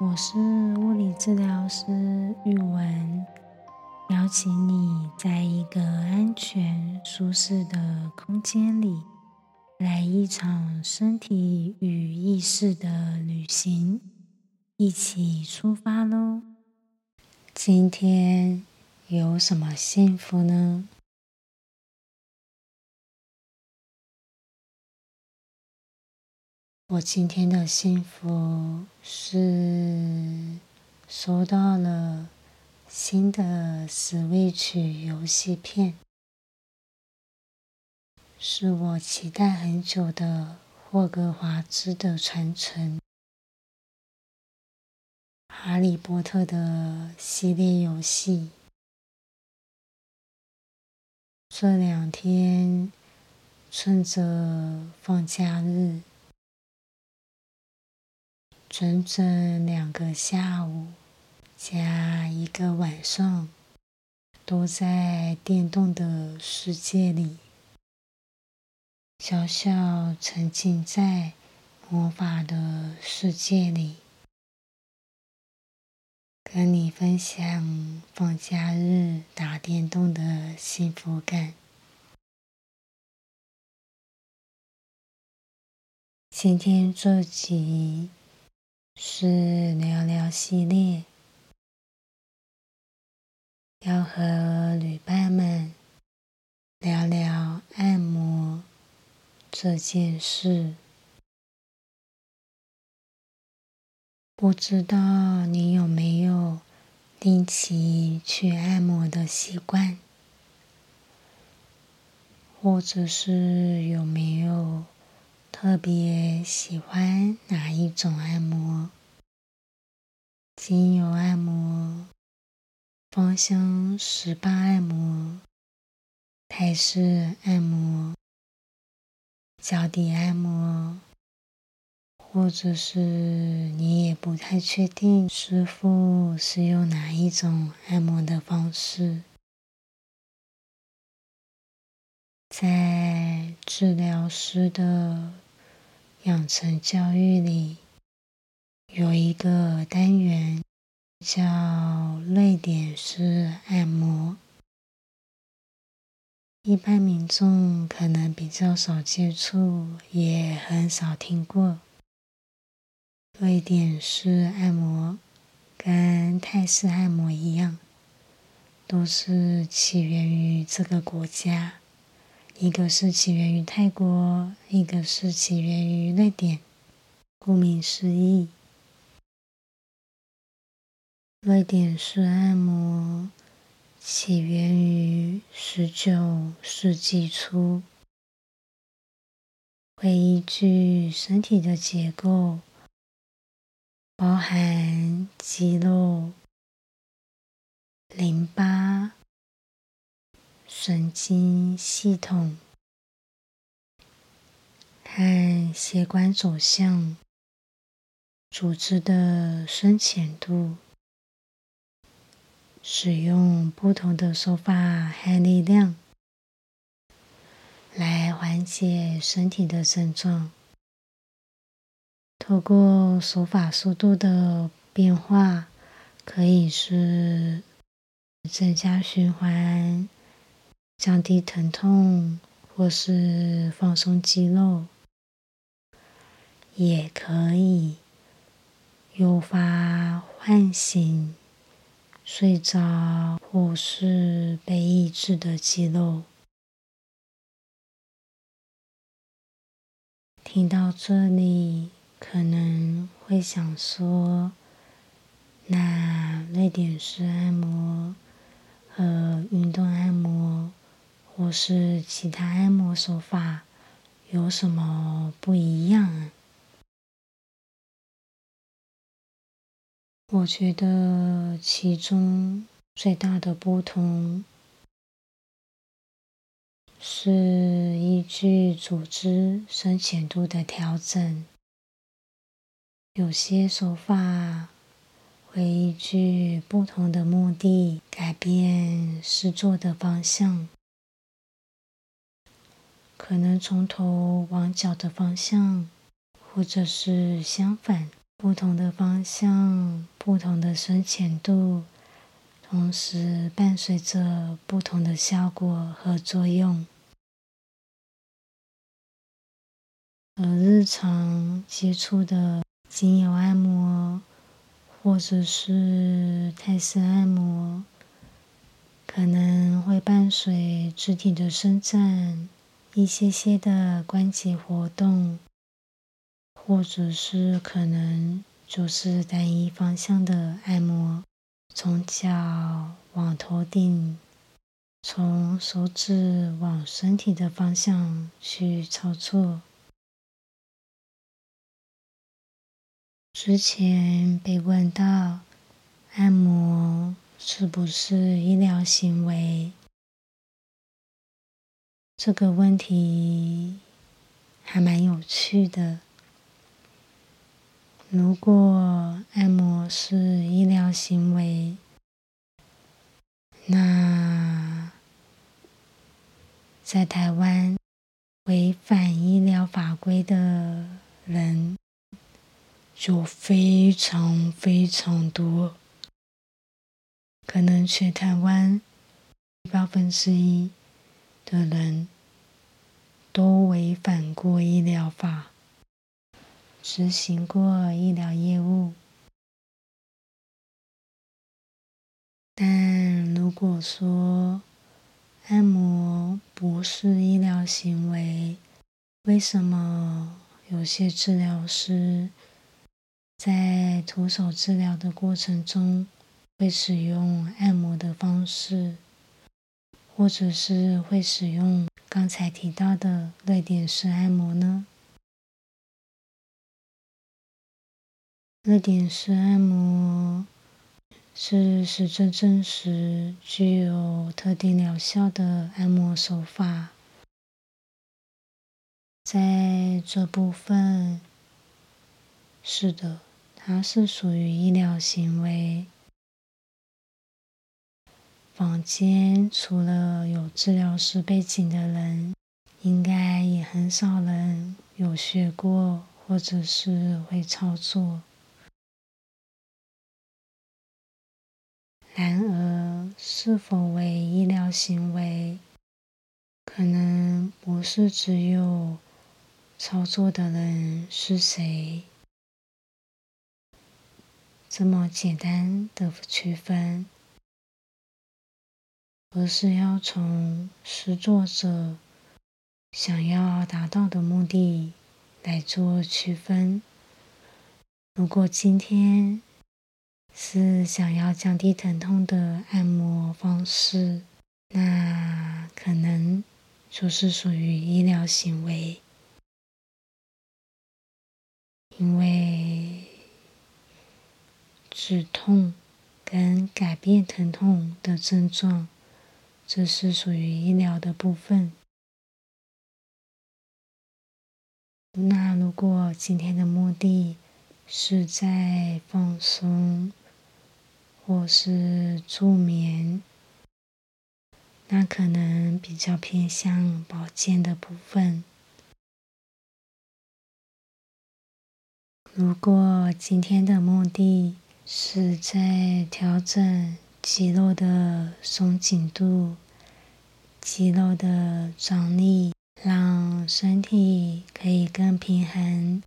我是物理治疗师玉文，邀请你在一个安全、舒适的空间里，来一场身体与意识的旅行，一起出发喽！今天有什么幸福呢？我今天的幸福是收到了新的 Switch 游戏片，是我期待很久的霍格华兹的传承，哈利波特的系列游戏。这两天趁着放假日。整整两个下午加一个晚上，都在电动的世界里，小小沉浸在魔法的世界里，跟你分享放假日打电动的幸福感。今天这集。是聊聊系列，要和旅伴们聊聊按摩这件事。不知道你有没有定期去按摩的习惯，或者是有没有？特别喜欢哪一种按摩？精油按摩、芳香十八按摩、泰式按摩、脚底按摩，或者是你也不太确定师傅是用哪一种按摩的方式，在治疗师的。养成教育里有一个单元叫泪点式按摩，一般民众可能比较少接触，也很少听过。瑞典式按摩跟泰式按摩一样，都是起源于这个国家。一个是起源于泰国，一个是起源于瑞典。顾名思义，瑞典式按摩起源于十九世纪初，会依据身体的结构，包含肌肉、淋巴。神经系统和血管走向、组织的深浅度，使用不同的手法和力量来缓解身体的症状。透过手法速度的变化，可以是增加循环。降低疼痛，或是放松肌肉，也可以诱发唤醒睡着或是被抑制的肌肉。听到这里，可能会想说：“那瑞典式按摩和运动按摩？”或是其他按摩手法有什么不一样？我觉得其中最大的不同是依据组织深浅度的调整，有些手法会依据不同的目的改变施作的方向。可能从头往脚的方向，或者是相反，不同的方向、不同的深浅度，同时伴随着不同的效果和作用。而日常接触的精油按摩，或者是泰式按摩，可能会伴随肢体的伸展，一些些的关节活动，或者是可能就是单一方向的按摩，从脚往头顶，从手指往身体的方向去操作。之前被问到按摩是不是医疗行为，这个问题还蛮有趣的。如果按摩是医疗行为，那在台湾违反医疗法规的人。就非常非常多，可能全台湾八分之一的人都违反过医疗法，执行过医疗业务。但如果说按摩不是医疗行为，为什么有些治疗师？在徒手治疗的过程中，会使用按摩的方式，或者是会使用刚才提到的热点式按摩呢？热点式按摩是实证证实具有特定疗效的按摩手法，在这部分，是的。它是属于医疗行为。坊间除了有治疗师背景的人，应该也很少人有学过或者是会操作。然而，是否为医疗行为，可能不是只有操作的人是谁。这么简单的区分，而是要从施作者想要达到的目的来做区分。如果今天是想要降低疼痛的按摩方式，那可能就是属于医疗行为，因为。止痛跟改变疼痛的症状，这是属于医疗的部分。那如果今天的目的是在放松或是助眠，那可能比较偏向保健的部分。如果今天的目的，是在调整肌肉的松紧度、肌肉的张力，让身体可以更平衡，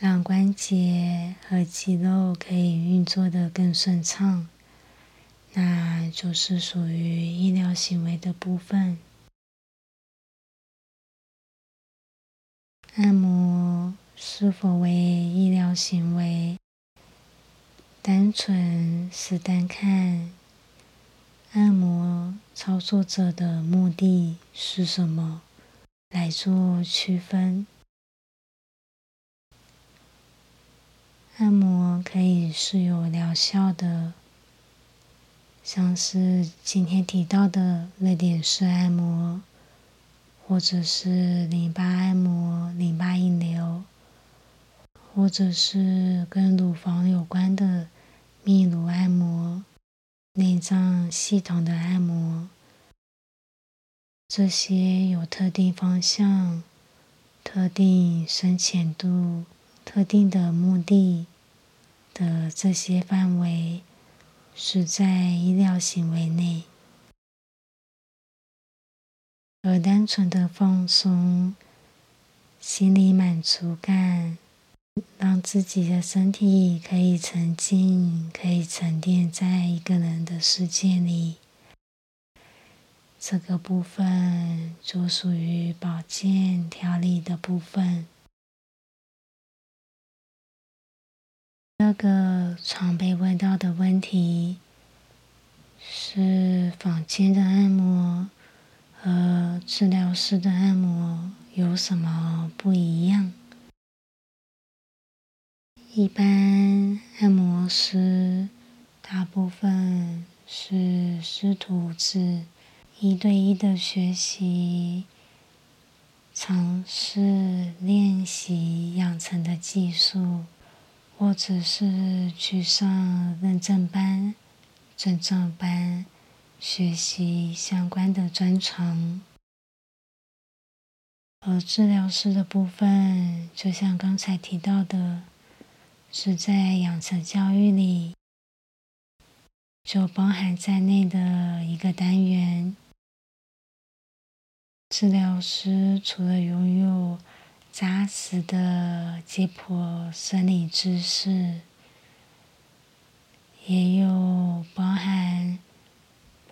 让关节和肌肉可以运作的更顺畅，那就是属于医疗行为的部分。按摩是否为医疗行为？单纯是单看按摩操作者的目的是什么来做区分。按摩可以是有疗效的，像是今天提到的热点式按摩，或者是淋巴按摩、淋巴引流，或者是跟乳房有关的。泌乳按摩、内脏系统的按摩，这些有特定方向、特定深浅度、特定的目的的这些范围是在医疗行为内，而单纯的放松、心理满足感。让自己的身体可以沉浸、可以沉淀在一个人的世界里，这个部分就属于保健调理的部分。那个常被问到的问题是：房间的按摩和治疗师的按摩有什么不一样？一般按摩师大部分是师徒制，一对一的学习，尝试练习养成的技术，或者是去上认证班、证照班，学习相关的专长。而治疗师的部分，就像刚才提到的。是在养成教育里，就包含在内的一个单元。治疗师除了拥有扎实的解剖生理知识，也有包含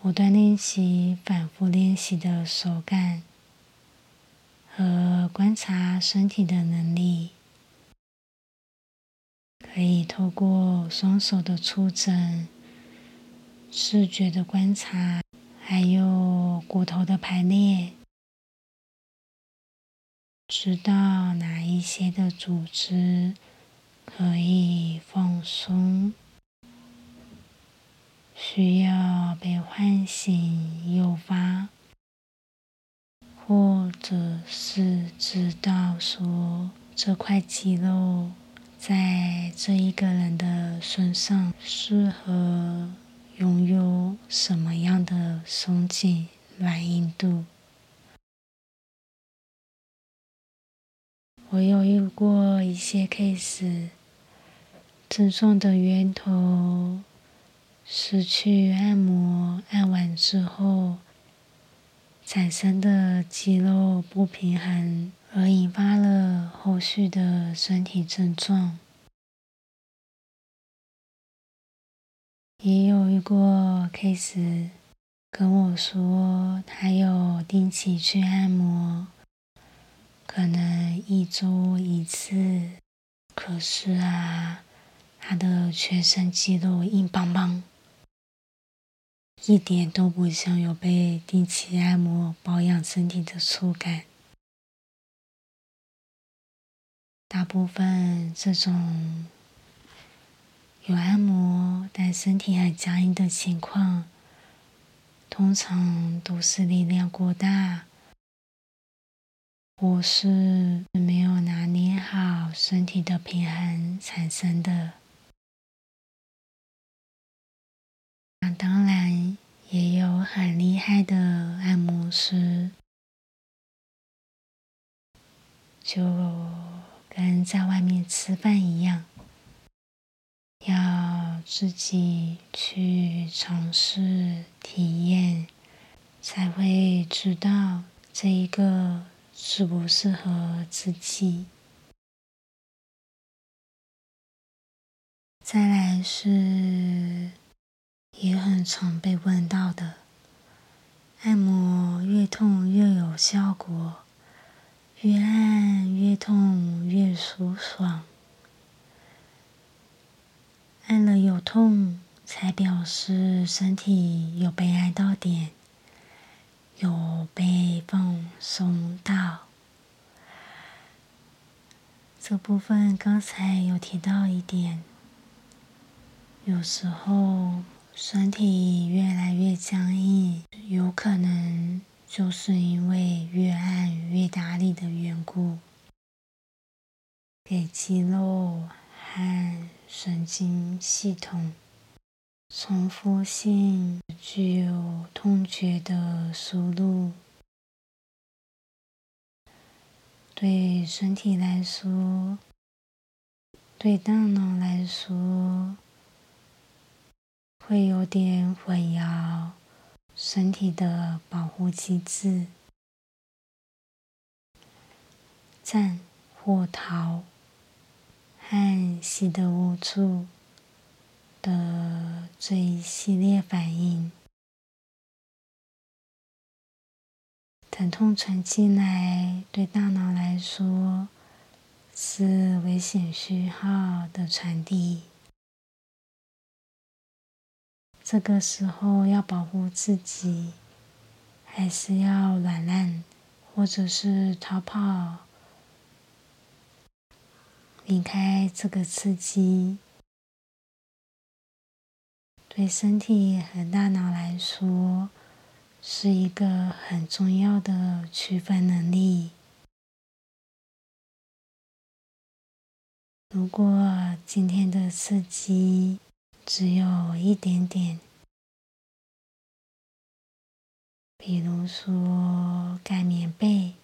不断练习、反复练习的手感和观察身体的能力。可以透过双手的触诊、视觉的观察，还有骨头的排列，知道哪一些的组织可以放松，需要被唤醒、诱发，或者是知道说这块肌肉。在这一个人的身上，适合拥有什么样的松紧软硬度？我有遇过一些 case，症状的源头是去按摩，按完之后产生的肌肉不平衡。而引发了后续的身体症状，也有一个 case 跟我说，他有定期去按摩，可能一周一次，可是啊，他的全身肌肉硬邦邦，一点都不像有被定期按摩保养身体的触感。大部分这种有按摩但身体很僵硬的情况，通常都是力量过大，或是没有拿捏好身体的平衡产生的。那当然也有很厉害的按摩师，就。跟在外面吃饭一样，要自己去尝试体验，才会知道这一个适不适合自己。再来是也很常被问到的，按摩越痛越有效果。越按越痛越舒爽，按了有痛，才表示身体有被按到点，有被放松到。这部分刚才有提到一点，有时候身体越来越僵硬，有可能。就是因为越按越大力的缘故，给肌肉和神经系统重复性具有痛觉的输入，对身体来说对大脑来说会有点混淆。身体的保护机制，战或逃和习得无助的这一系列反应。疼痛传进来，对大脑来说是危险讯号的传递。这个时候要保护自己，还是要软烂，或者是逃跑，离开这个刺激？对身体和大脑来说。是一个很重要的区分能力。如果今天的刺激只有一点点，比如说盖棉被，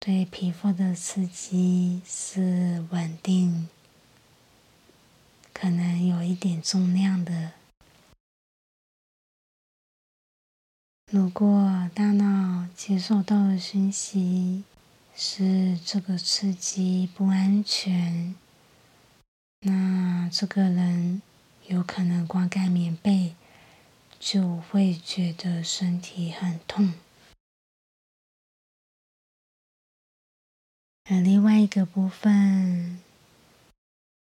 对皮肤的刺激是稳定，可能有一点重量的。如果大脑接受到的讯息是这个刺激不安全，那这个人有可能光盖棉被就会觉得身体很痛。而另外一个部分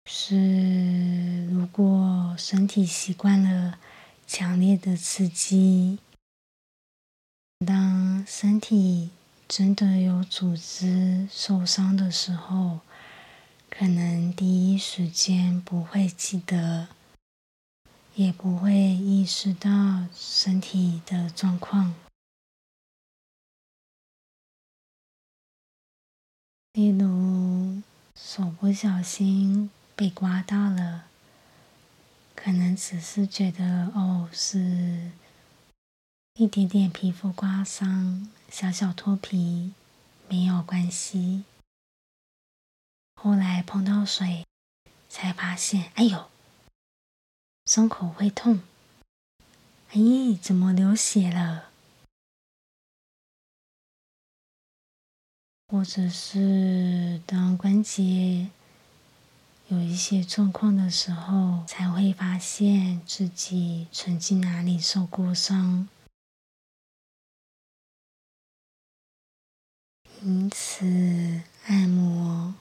是，如果身体习惯了强烈的刺激。当身体真的有组织受伤的时候，可能第一时间不会记得，也不会意识到身体的状况。例如，手不小心被刮到了，可能只是觉得哦是。一点点皮肤刮伤，小小脱皮，没有关系。后来碰到水，才发现，哎呦，伤口会痛。哎，怎么流血了？或者是当关节有一些状况的时候，才会发现自己曾经哪里受过伤。因此，按摩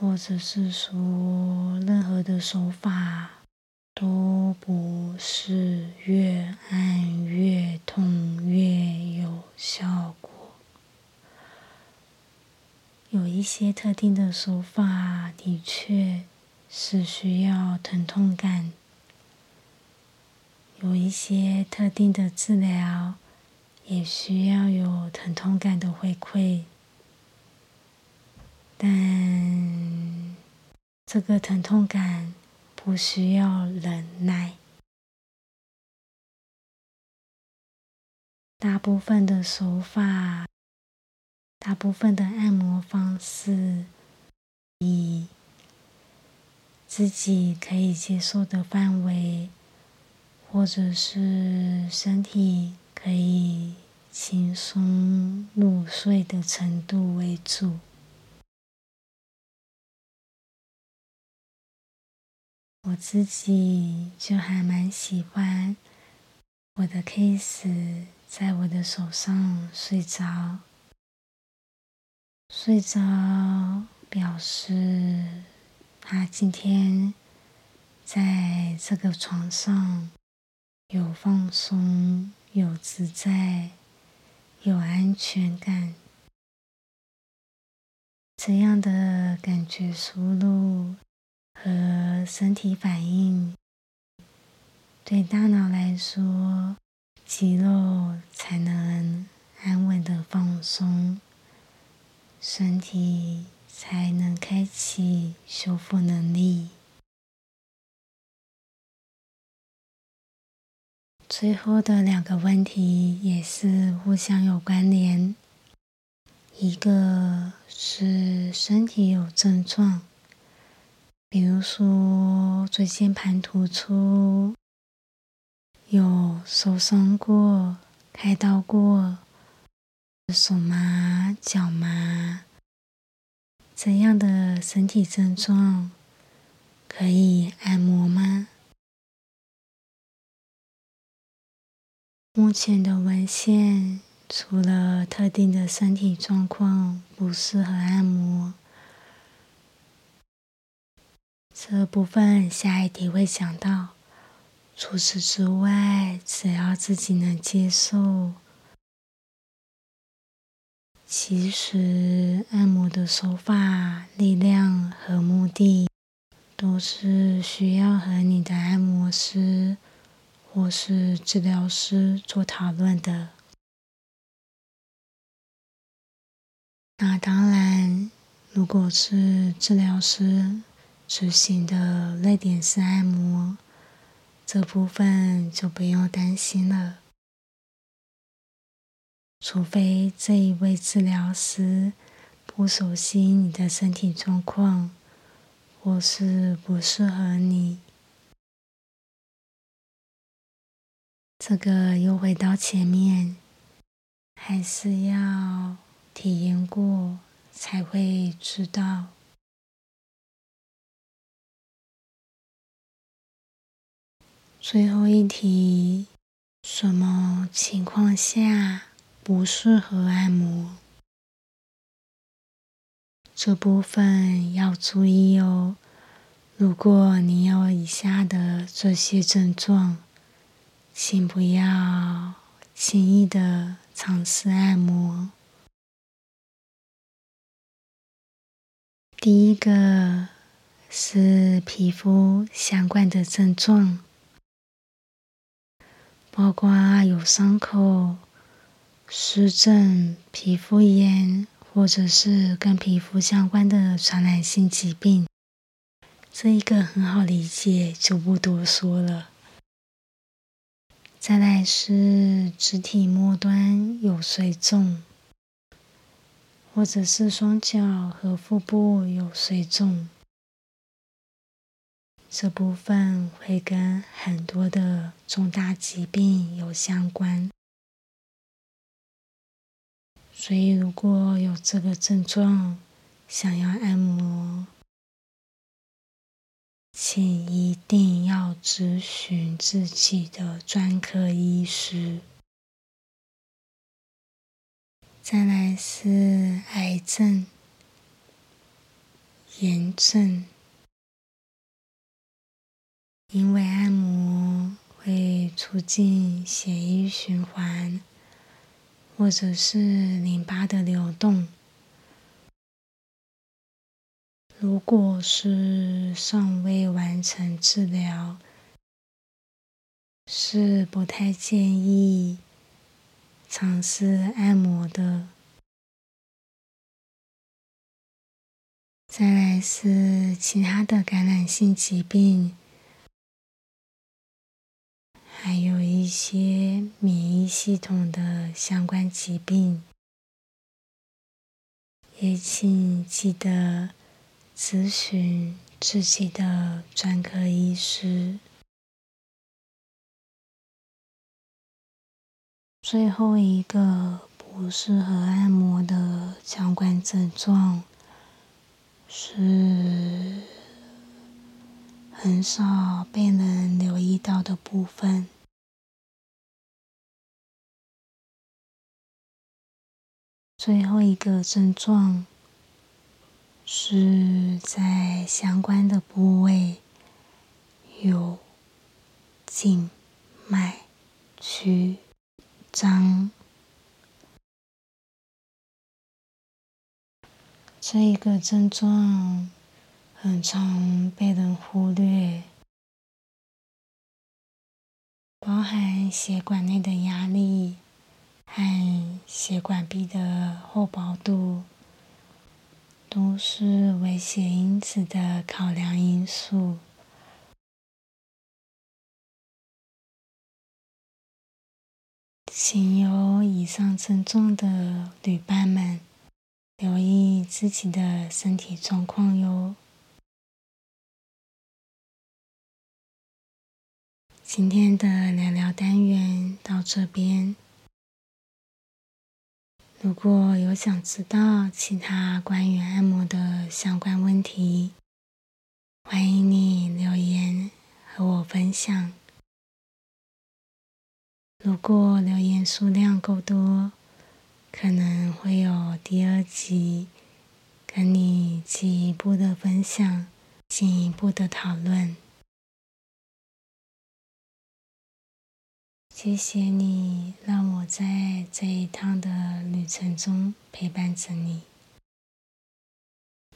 或者是说任何的手法，都不是越按越痛越有效果。有一些特定的手法，的确是需要疼痛感；有一些特定的治疗，也需要有疼痛感的回馈。但这个疼痛感不需要忍耐。大部分的手法，大部分的按摩方式，以自己可以接受的范围，或者是身体可以轻松入睡的程度为主。我自己就还蛮喜欢我的 case 在我的手上睡着，睡着表示他今天在这个床上有放松、有自在、有安全感，这样的感觉输入。和身体反应，对大脑来说，肌肉才能安稳的放松，身体才能开启修复能力。最后的两个问题也是互相有关联，一个是身体有症状，比如说椎间盘突出，有受伤过、开刀过，手麻、脚麻这样的身体症状，可以按摩吗？目前的文献。除了特定的身体状况不适合按摩，这部分下一题会讲到。除此之外，只要自己能接受，其实按摩的手法、力量和目的，都是需要和你的按摩师或是治疗师做讨论的。那当然，如果是治疗师执行的泪点式按摩，这部分就不用担心了。除非这一位治疗师不熟悉你的身体状况，或是不适合你，这个又回到前面，还是要。体验过才会知道。最后一题：什么情况下不适合按摩？这部分要注意哦。如果你有以下的这些症状，请不要轻易的尝试按摩。第一个是皮肤相关的症状，包括有伤口、湿疹、皮肤炎，或者是跟皮肤相关的传染性疾病。这一个很好理解，就不多说了。再来是肢体末端有水肿。或者是双脚和腹部有水肿，这部分会跟很多的重大疾病有相关，所以如果有这个症状，想要按摩，请一定要咨询自己的专科医师。再来是癌症、炎症，因为按摩会促进血液循环，或者是淋巴的流动。如果是尚未完成治疗，是不太建议。尝试按摩的，再来是其他的感染性疾病，还有一些免疫系统的相关疾病，也请记得咨询自己的专科医师。最后一个不适合按摩的相关症状是很少被人留意到的部分。最后一个症状是在相关的部位有静脉曲。张，这一个症状很常被人忽略，包含血管内的压力和血管壁的厚薄度，都是危险因子的考量因素。请有以上症状的旅伴们留意自己的身体状况哟。今天的聊聊单元到这边。如果有想知道其他关于按摩的相关问题，欢迎你留言和我分享。如果留言数量够多，可能会有第二集跟你进一步的分享，进一步的讨论。谢谢你让我在这一趟的旅程中陪伴着你。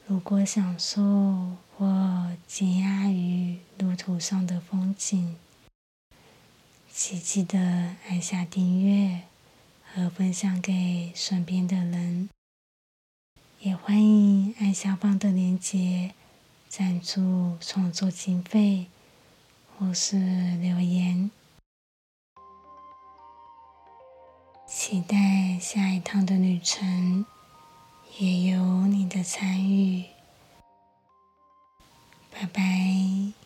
如果享受或惊讶于路途上的风景，请记得按下订阅和分享给身边的人。也欢迎按下方的链接赞助创作经费，或是留言。期待下一趟的旅程，也有你的参与。拜拜。